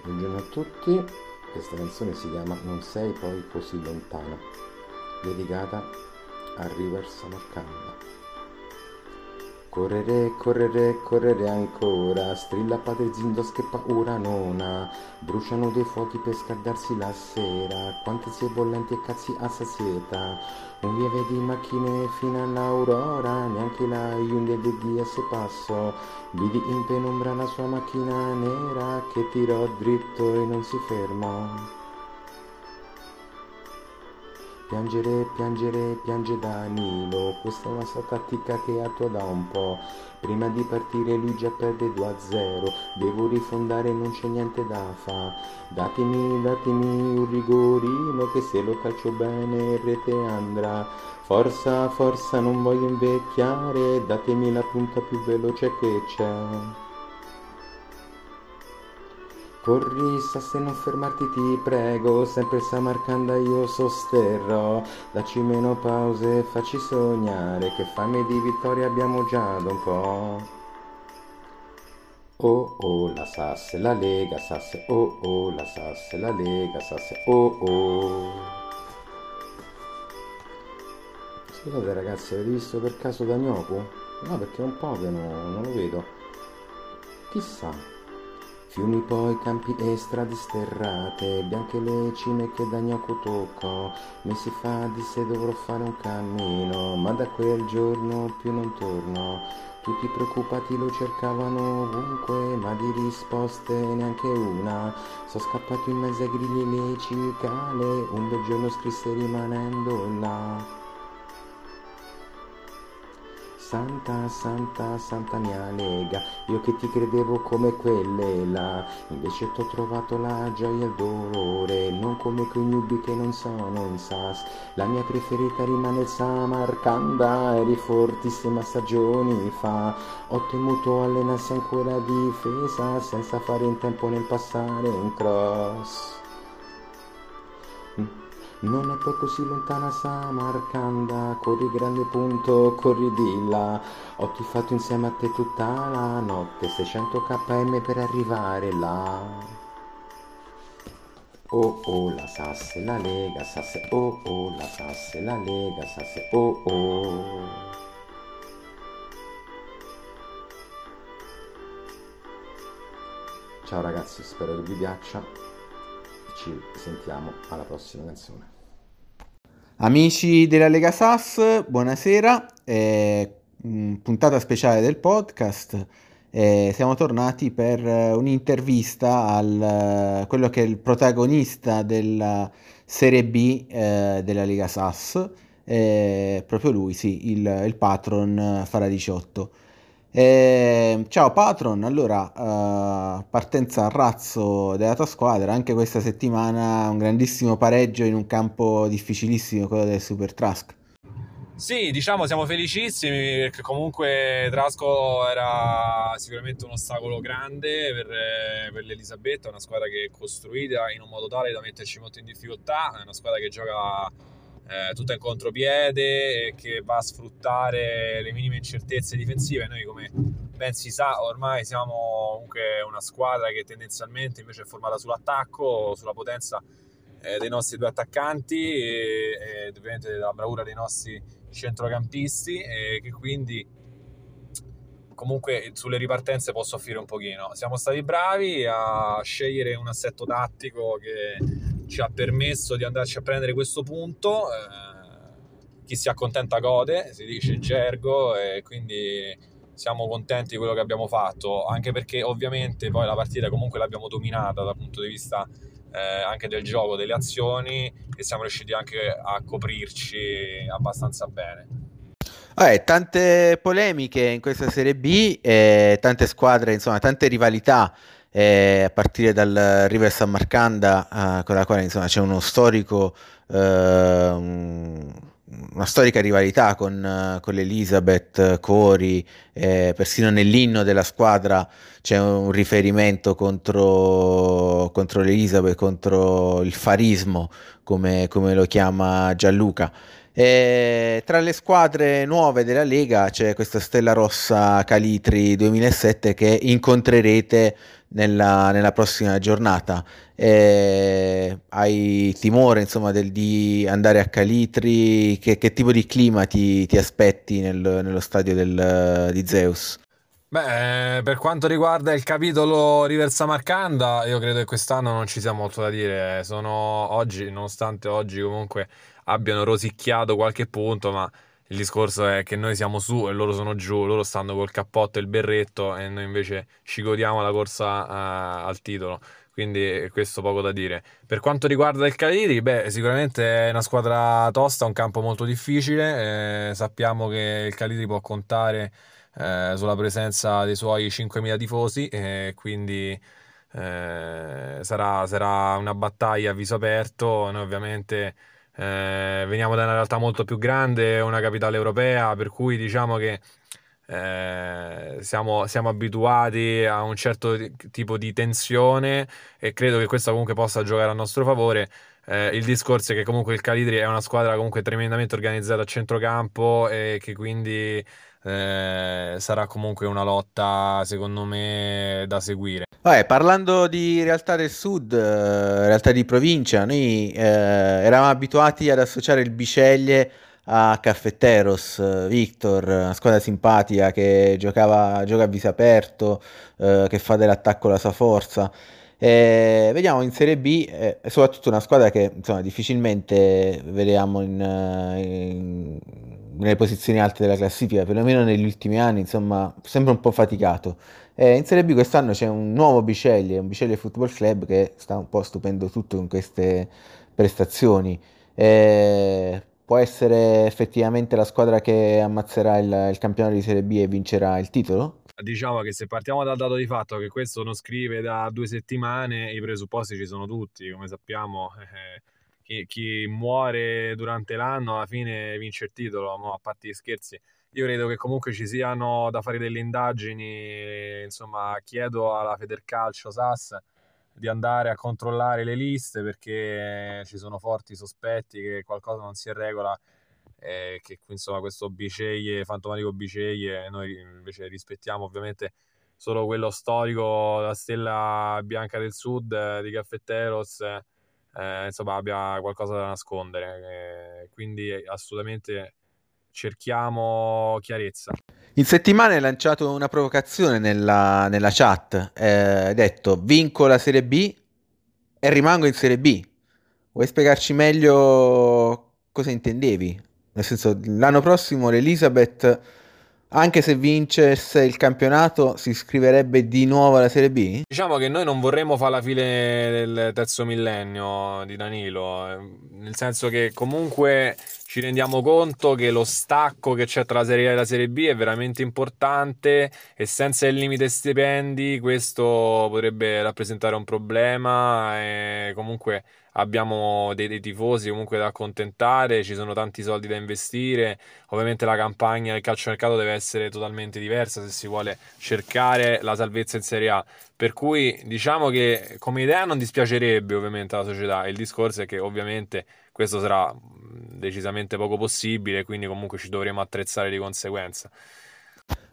Buongiorno a tutti, questa canzone si chiama Non sei poi così lontana, dedicata a River Samarcanda. Correre, correre, correre ancora, strilla padre Zindos che paura non ha, bruciano dei fuochi per scaldarsi la sera, quanti si bollenti e cazzi a sazietà, un lieve di macchine fino all'aurora, neanche la Hyundai del DS passo, vidi in penombra la sua macchina nera che tirò dritto e non si fermò. Piangere, piangere, piange Danilo, questa è una sua tattica che attua da un po'. Prima di partire lui già perde 2 a 0, devo rifondare non c'è niente da fa. Datemi, datemi un rigorino che se lo calcio bene rete andrà. Forza, forza, non voglio invecchiare, datemi la punta più veloce che c'è. Corri, se non fermarti ti prego, sempre Samarcanda io sosterrò, dacci meno pause, facci sognare, che fame di vittoria abbiamo già da un po'. Oh oh la Sasse, la Lega Sasse, oh oh la Sasse, la Lega Sasse, oh oh. Scusate ragazzi, avete visto per caso Dagnoku? No, perché è un po' che no, non lo vedo. Chissà. Fiumi poi, campi e strade sterrate, bianche le cime che da gnocco tocco. Mesi fa disse dovrò fare un cammino, ma da quel giorno più non torno. Tutti preoccupati lo cercavano ovunque, ma di risposte neanche una. Sono scappato in mezzo ai grilli e le cicale, un bel giorno scrisse rimanendo là. Santa, santa, santa mia lega, io che ti credevo come quelle là, invece t'ho trovato la gioia e il dolore, non come quei nubi che non sono in sas. La mia preferita rimane il Samarcanda, eri fortissima stagioni fa, ho temuto allenarsi ancora difesa, senza fare in tempo nel passare in cross. Non è poi così lontana Samarcanda, corri grande punto, corri di là. Ho tifato insieme a te tutta la notte, 600 km per arrivare là. Oh oh la Sasse, la Lega Sasse, oh oh la Sasse, la Lega Sasse, oh oh. Ciao ragazzi, spero che vi piaccia ci sentiamo alla prossima canzone. Amici della Lega SAS, buonasera, eh, puntata speciale del podcast. Eh, siamo tornati per un'intervista a quello che è il protagonista della Serie B eh, della Lega SAS, proprio lui, sì, il, il patron Fara 18. Eh, ciao Patron, allora uh, partenza a razzo della tua squadra, anche questa settimana un grandissimo pareggio in un campo difficilissimo, quello del Super Trask. Sì, diciamo siamo felicissimi perché comunque Trasco era sicuramente un ostacolo grande per, per l'Elisabetta, una squadra che è costruita in un modo tale da metterci molto in difficoltà, è una squadra che gioca eh, tutta in contropiede che va a sfruttare le minime incertezze difensive. Noi, come ben si sa, ormai siamo comunque una squadra che tendenzialmente invece è formata sull'attacco, sulla potenza eh, dei nostri due attaccanti e, e ovviamente della bravura dei nostri centrocampisti e che quindi comunque sulle ripartenze può soffrire un pochino. Siamo stati bravi a scegliere un assetto tattico che ci ha permesso di andarci a prendere questo punto. Eh, chi si accontenta gode, si dice in gergo, e quindi siamo contenti di quello che abbiamo fatto, anche perché ovviamente poi la partita comunque l'abbiamo dominata dal punto di vista eh, anche del gioco, delle azioni e siamo riusciti anche a coprirci abbastanza bene. Vabbè, tante polemiche in questa Serie B, eh, tante squadre, insomma, tante rivalità eh, a partire dal River San Marcanda, eh, con la quale insomma, c'è uno storico, eh, una storica rivalità con, con l'Elizabeth, Cori, persino nell'inno della squadra c'è un riferimento contro, contro l'Elizabeth, contro il farismo, come, come lo chiama Gianluca. E tra le squadre nuove della Lega c'è questa Stella Rossa Calitri 2007 che incontrerete nella, nella prossima giornata. E hai timore insomma del, di andare a Calitri? Che, che tipo di clima ti, ti aspetti nel, nello stadio del, di Zeus? Beh, per quanto riguarda il capitolo River Samarcanda, io credo che quest'anno non ci sia molto da dire. Sono oggi, nonostante oggi comunque abbiano rosicchiato qualche punto, ma il discorso è che noi siamo su e loro sono giù, loro stanno col cappotto e il berretto e noi invece ci godiamo la corsa uh, al titolo. Quindi questo poco da dire. Per quanto riguarda il Cagliari, beh, sicuramente è una squadra tosta, un campo molto difficile. Eh, sappiamo che il Cagliari può contare eh, sulla presenza dei suoi 5.000 tifosi e quindi eh, sarà, sarà, una battaglia a viso aperto. Noi ovviamente eh, veniamo da una realtà molto più grande, una capitale europea, per cui diciamo che eh, siamo, siamo, abituati a un certo tipo di tensione e credo che questo comunque possa giocare a nostro favore. Eh, il discorso è che comunque il Calidri è una squadra comunque tremendamente organizzata a centrocampo e che quindi eh, sarà comunque una lotta secondo me da seguire. Vabbè, parlando di realtà del sud, eh, realtà di provincia, noi eh, eravamo abituati ad associare il Biceglie a Caffetteros, eh, Victor, una squadra simpatica che giocava, gioca a viso aperto, eh, che fa dell'attacco la sua forza. E vediamo in Serie B, eh, soprattutto una squadra che insomma, difficilmente vediamo in, in nelle posizioni alte della classifica, perlomeno negli ultimi anni, insomma, sempre un po' faticato. E in Serie B quest'anno c'è un nuovo Biceglie, un Biceglie Football Club che sta un po' stupendo tutto con queste prestazioni. E può essere effettivamente la squadra che ammazzerà il, il campionato di Serie B e vincerà il titolo? Diciamo che se partiamo dal dato di fatto che questo non scrive da due settimane, i presupposti ci sono tutti, come sappiamo. Eh, chi, chi, muore durante l'anno alla fine vince il titolo, no? a parte gli scherzi. Io credo che comunque ci siano da fare delle indagini, insomma chiedo alla Federcalcio SAS di andare a controllare le liste perché ci sono forti sospetti che qualcosa non si regola e che insomma questo Biceglie, fantomatico Biceglie, noi invece rispettiamo ovviamente solo quello storico, la stella bianca del sud di Caffetteros eh, insomma abbia qualcosa da nascondere. Eh, quindi assolutamente cerchiamo chiarezza. In settimana hai lanciato una provocazione nella, nella chat, eh, detto vinco la Serie B e rimango in Serie B. Vuoi spiegarci meglio cosa intendevi? Nel senso, l'anno prossimo l'Elizabeth anche se vincesse il campionato, si iscriverebbe di nuovo alla Serie B? Diciamo che noi non vorremmo fare la fine del terzo millennio di Danilo, nel senso che comunque ci rendiamo conto che lo stacco che c'è tra la Serie A e la Serie B è veramente importante e senza il limite stipendi questo potrebbe rappresentare un problema. E comunque abbiamo dei, dei, tifosi comunque da accontentare, ci sono tanti soldi da investire, ovviamente la campagna del calciomercato deve essere totalmente diversa se si vuole cercare la salvezza in Serie A, per cui diciamo che come idea non dispiacerebbe ovviamente alla società, il discorso è che ovviamente questo sarà decisamente poco possibile, quindi comunque ci dovremo attrezzare di conseguenza.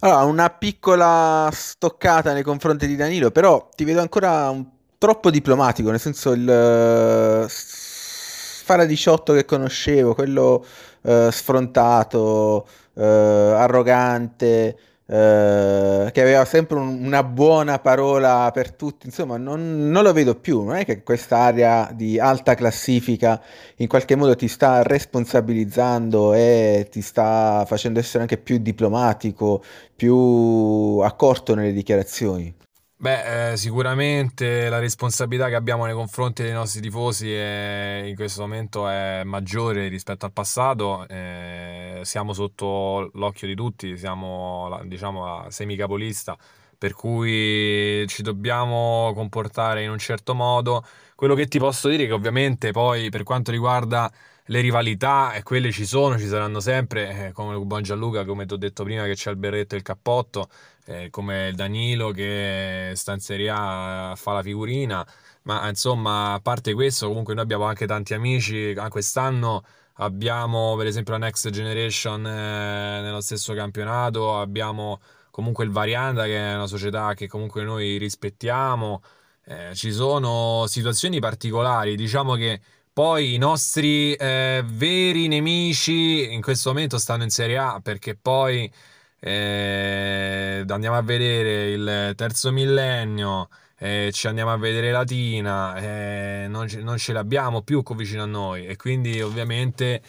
Allora, una piccola stoccata nei confronti di Danilo, però ti vedo ancora un, troppo diplomatico, nel senso il uh, Sfara 18 che conoscevo, quello uh, sfrontato, uh, arrogante, eh, che aveva sempre un, una buona parola per tutti, insomma non, non, lo vedo più, non è che quest'area di alta classifica in qualche modo ti sta responsabilizzando e ti sta facendo essere anche più diplomatico, più accorto nelle dichiarazioni. Beh, eh, sicuramente la responsabilità che abbiamo nei confronti dei nostri tifosi è, in questo momento è maggiore rispetto al passato. Eh, siamo sotto l'occhio di tutti, siamo la, diciamo la semicapolista, per cui ci dobbiamo comportare in un certo modo. Quello che ti posso dire è che ovviamente poi per quanto riguarda le rivalità, e quelle ci sono, ci saranno sempre, eh, come il buon Gianluca, come ti ho detto prima, che c'è il berretto e il cappotto, eh, come il Danilo che sta in Serie A, fa la figurina, ma insomma, a parte questo, comunque noi abbiamo anche tanti amici, quest'anno abbiamo per esempio la Next Generation eh, nello stesso campionato, abbiamo comunque il Varianda che è una società che comunque noi rispettiamo, eh, ci sono situazioni particolari, diciamo che poi i nostri eh, veri nemici in questo momento stanno in Serie A perché poi eh, andiamo a vedere il terzo millennio, eh, ci andiamo a vedere Latina, eh, non, non, ce l'abbiamo più vicino a noi e quindi ovviamente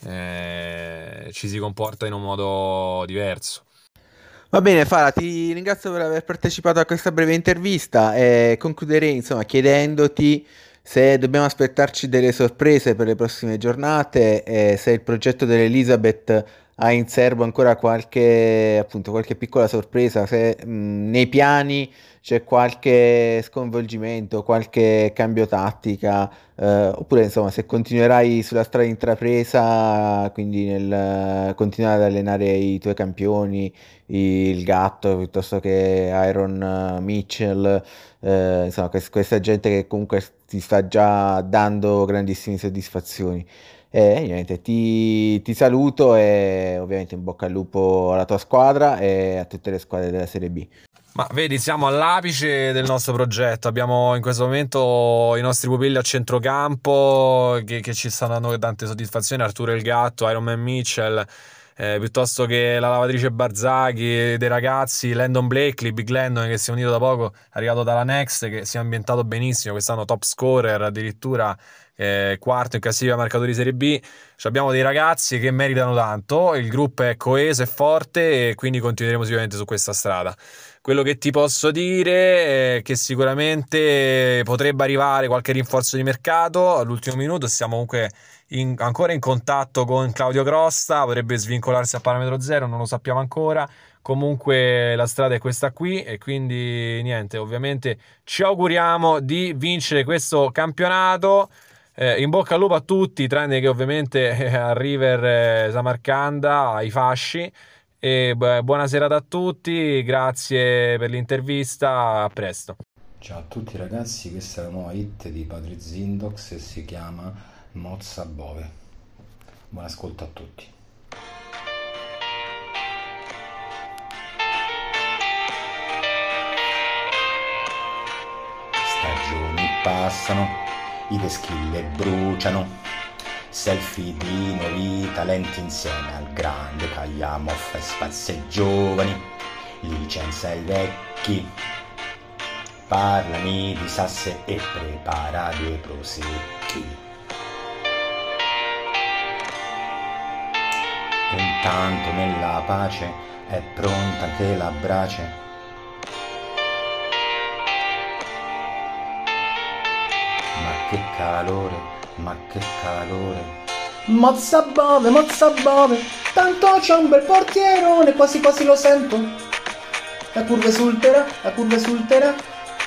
eh, ci si comporta in un modo diverso. Va bene, Fara, ti ringrazio per aver partecipato a questa breve intervista e concluderei insomma chiedendoti se dobbiamo aspettarci delle sorprese per le prossime giornate e se il progetto dell'Elizabeth ha in serbo ancora qualche, appunto, qualche piccola sorpresa, se mh, nei piani c'è qualche sconvolgimento, qualche cambio tattica, eh, oppure insomma se continuerai sulla strada intrapresa, quindi nel continuare ad allenare i tuoi campioni, il gatto piuttosto che Iron Mitchell, eh, insomma questa gente che comunque ti sta già dando grandissime soddisfazioni. E niente, ti, ti, saluto e ovviamente in bocca al lupo alla tua squadra e a tutte le squadre della Serie B. Ma vedi, siamo all'apice del nostro progetto. Abbiamo in questo momento i nostri pupilli a centrocampo che, che ci stanno dando tante soddisfazioni. Arturo il Gatto, Iron Man Mitchell. Eh, piuttosto che la lavatrice Barzaghi dei ragazzi, Landon Blakely, Big Landon che si è unito da poco, arrivato dalla Next, che si è ambientato benissimo, quest'anno top scorer, addirittura eh, quarto in classifica marcatori Serie B. Cioè abbiamo dei ragazzi che meritano tanto, il gruppo è coeso e forte e quindi continueremo sicuramente su questa strada. Quello che ti posso dire è che sicuramente potrebbe arrivare qualche rinforzo di mercato all'ultimo minuto, siamo comunque in, ancora in contatto con Claudio Crosta, potrebbe svincolarsi a parametro zero, non lo sappiamo ancora. Comunque la strada è questa qui e quindi niente, ovviamente ci auguriamo di vincere questo campionato. Eh, in bocca al lupo a tutti, tranne che ovviamente a River eh, Samarcanda, ai fasci. E beh, buona serata a tutti, grazie per l'intervista, a presto. Ciao a tutti ragazzi, questa è la nuova hit di Padre Zindox e si chiama Mozza Bove. Buon ascolto a tutti. Stagioni passano, i teschille bruciano selfie di nuovi talenti insieme al grande Cagliamoff spazza i giovani, licenzia i vecchi, parlami di sasse e prepara due prosecchi. E intanto nella pace è pronta anche la brace. Ma che calore! ma che calore. Mozza bove, mozza bove, tanto c'è un bel portierone, quasi quasi lo sento. La curva esultera, la curva esultera,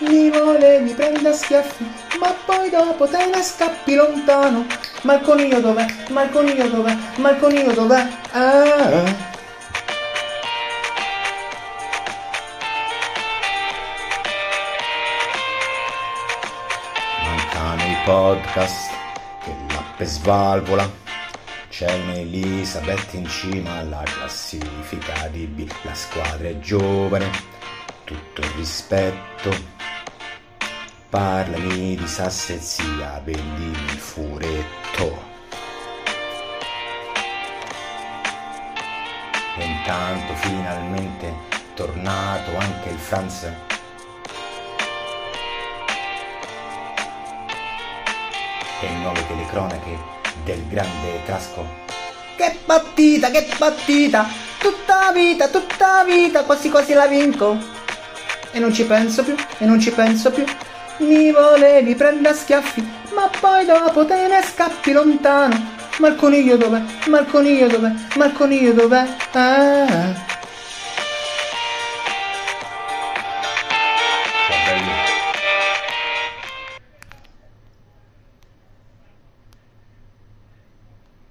mi vuole, mi prende a schiaffi, ma poi dopo te ne scappi lontano. Ma il coniglio dov'è? Ma il coniglio dov'è? Ma il coniglio dov'è? Ah. Mancano i podcast per svalvola. C'è un'Elisabeth in cima alla classifica di B, la squadra è giovane, tutto il rispetto. Parlami di sassezia, vendimi il furetto. E intanto finalmente tornato anche il Franz e nuove telecronache del grande casco. Che partita, che partita! Tutta vita, tutta vita, quasi quasi la vinco. E non ci penso più, e non ci penso più. Mi volevi prendere a schiaffi, ma poi dopo te ne scappi lontano. Ma il coniglio dov'è? Ma il coniglio dov'è? Ma il coniglio dov'è? Ah.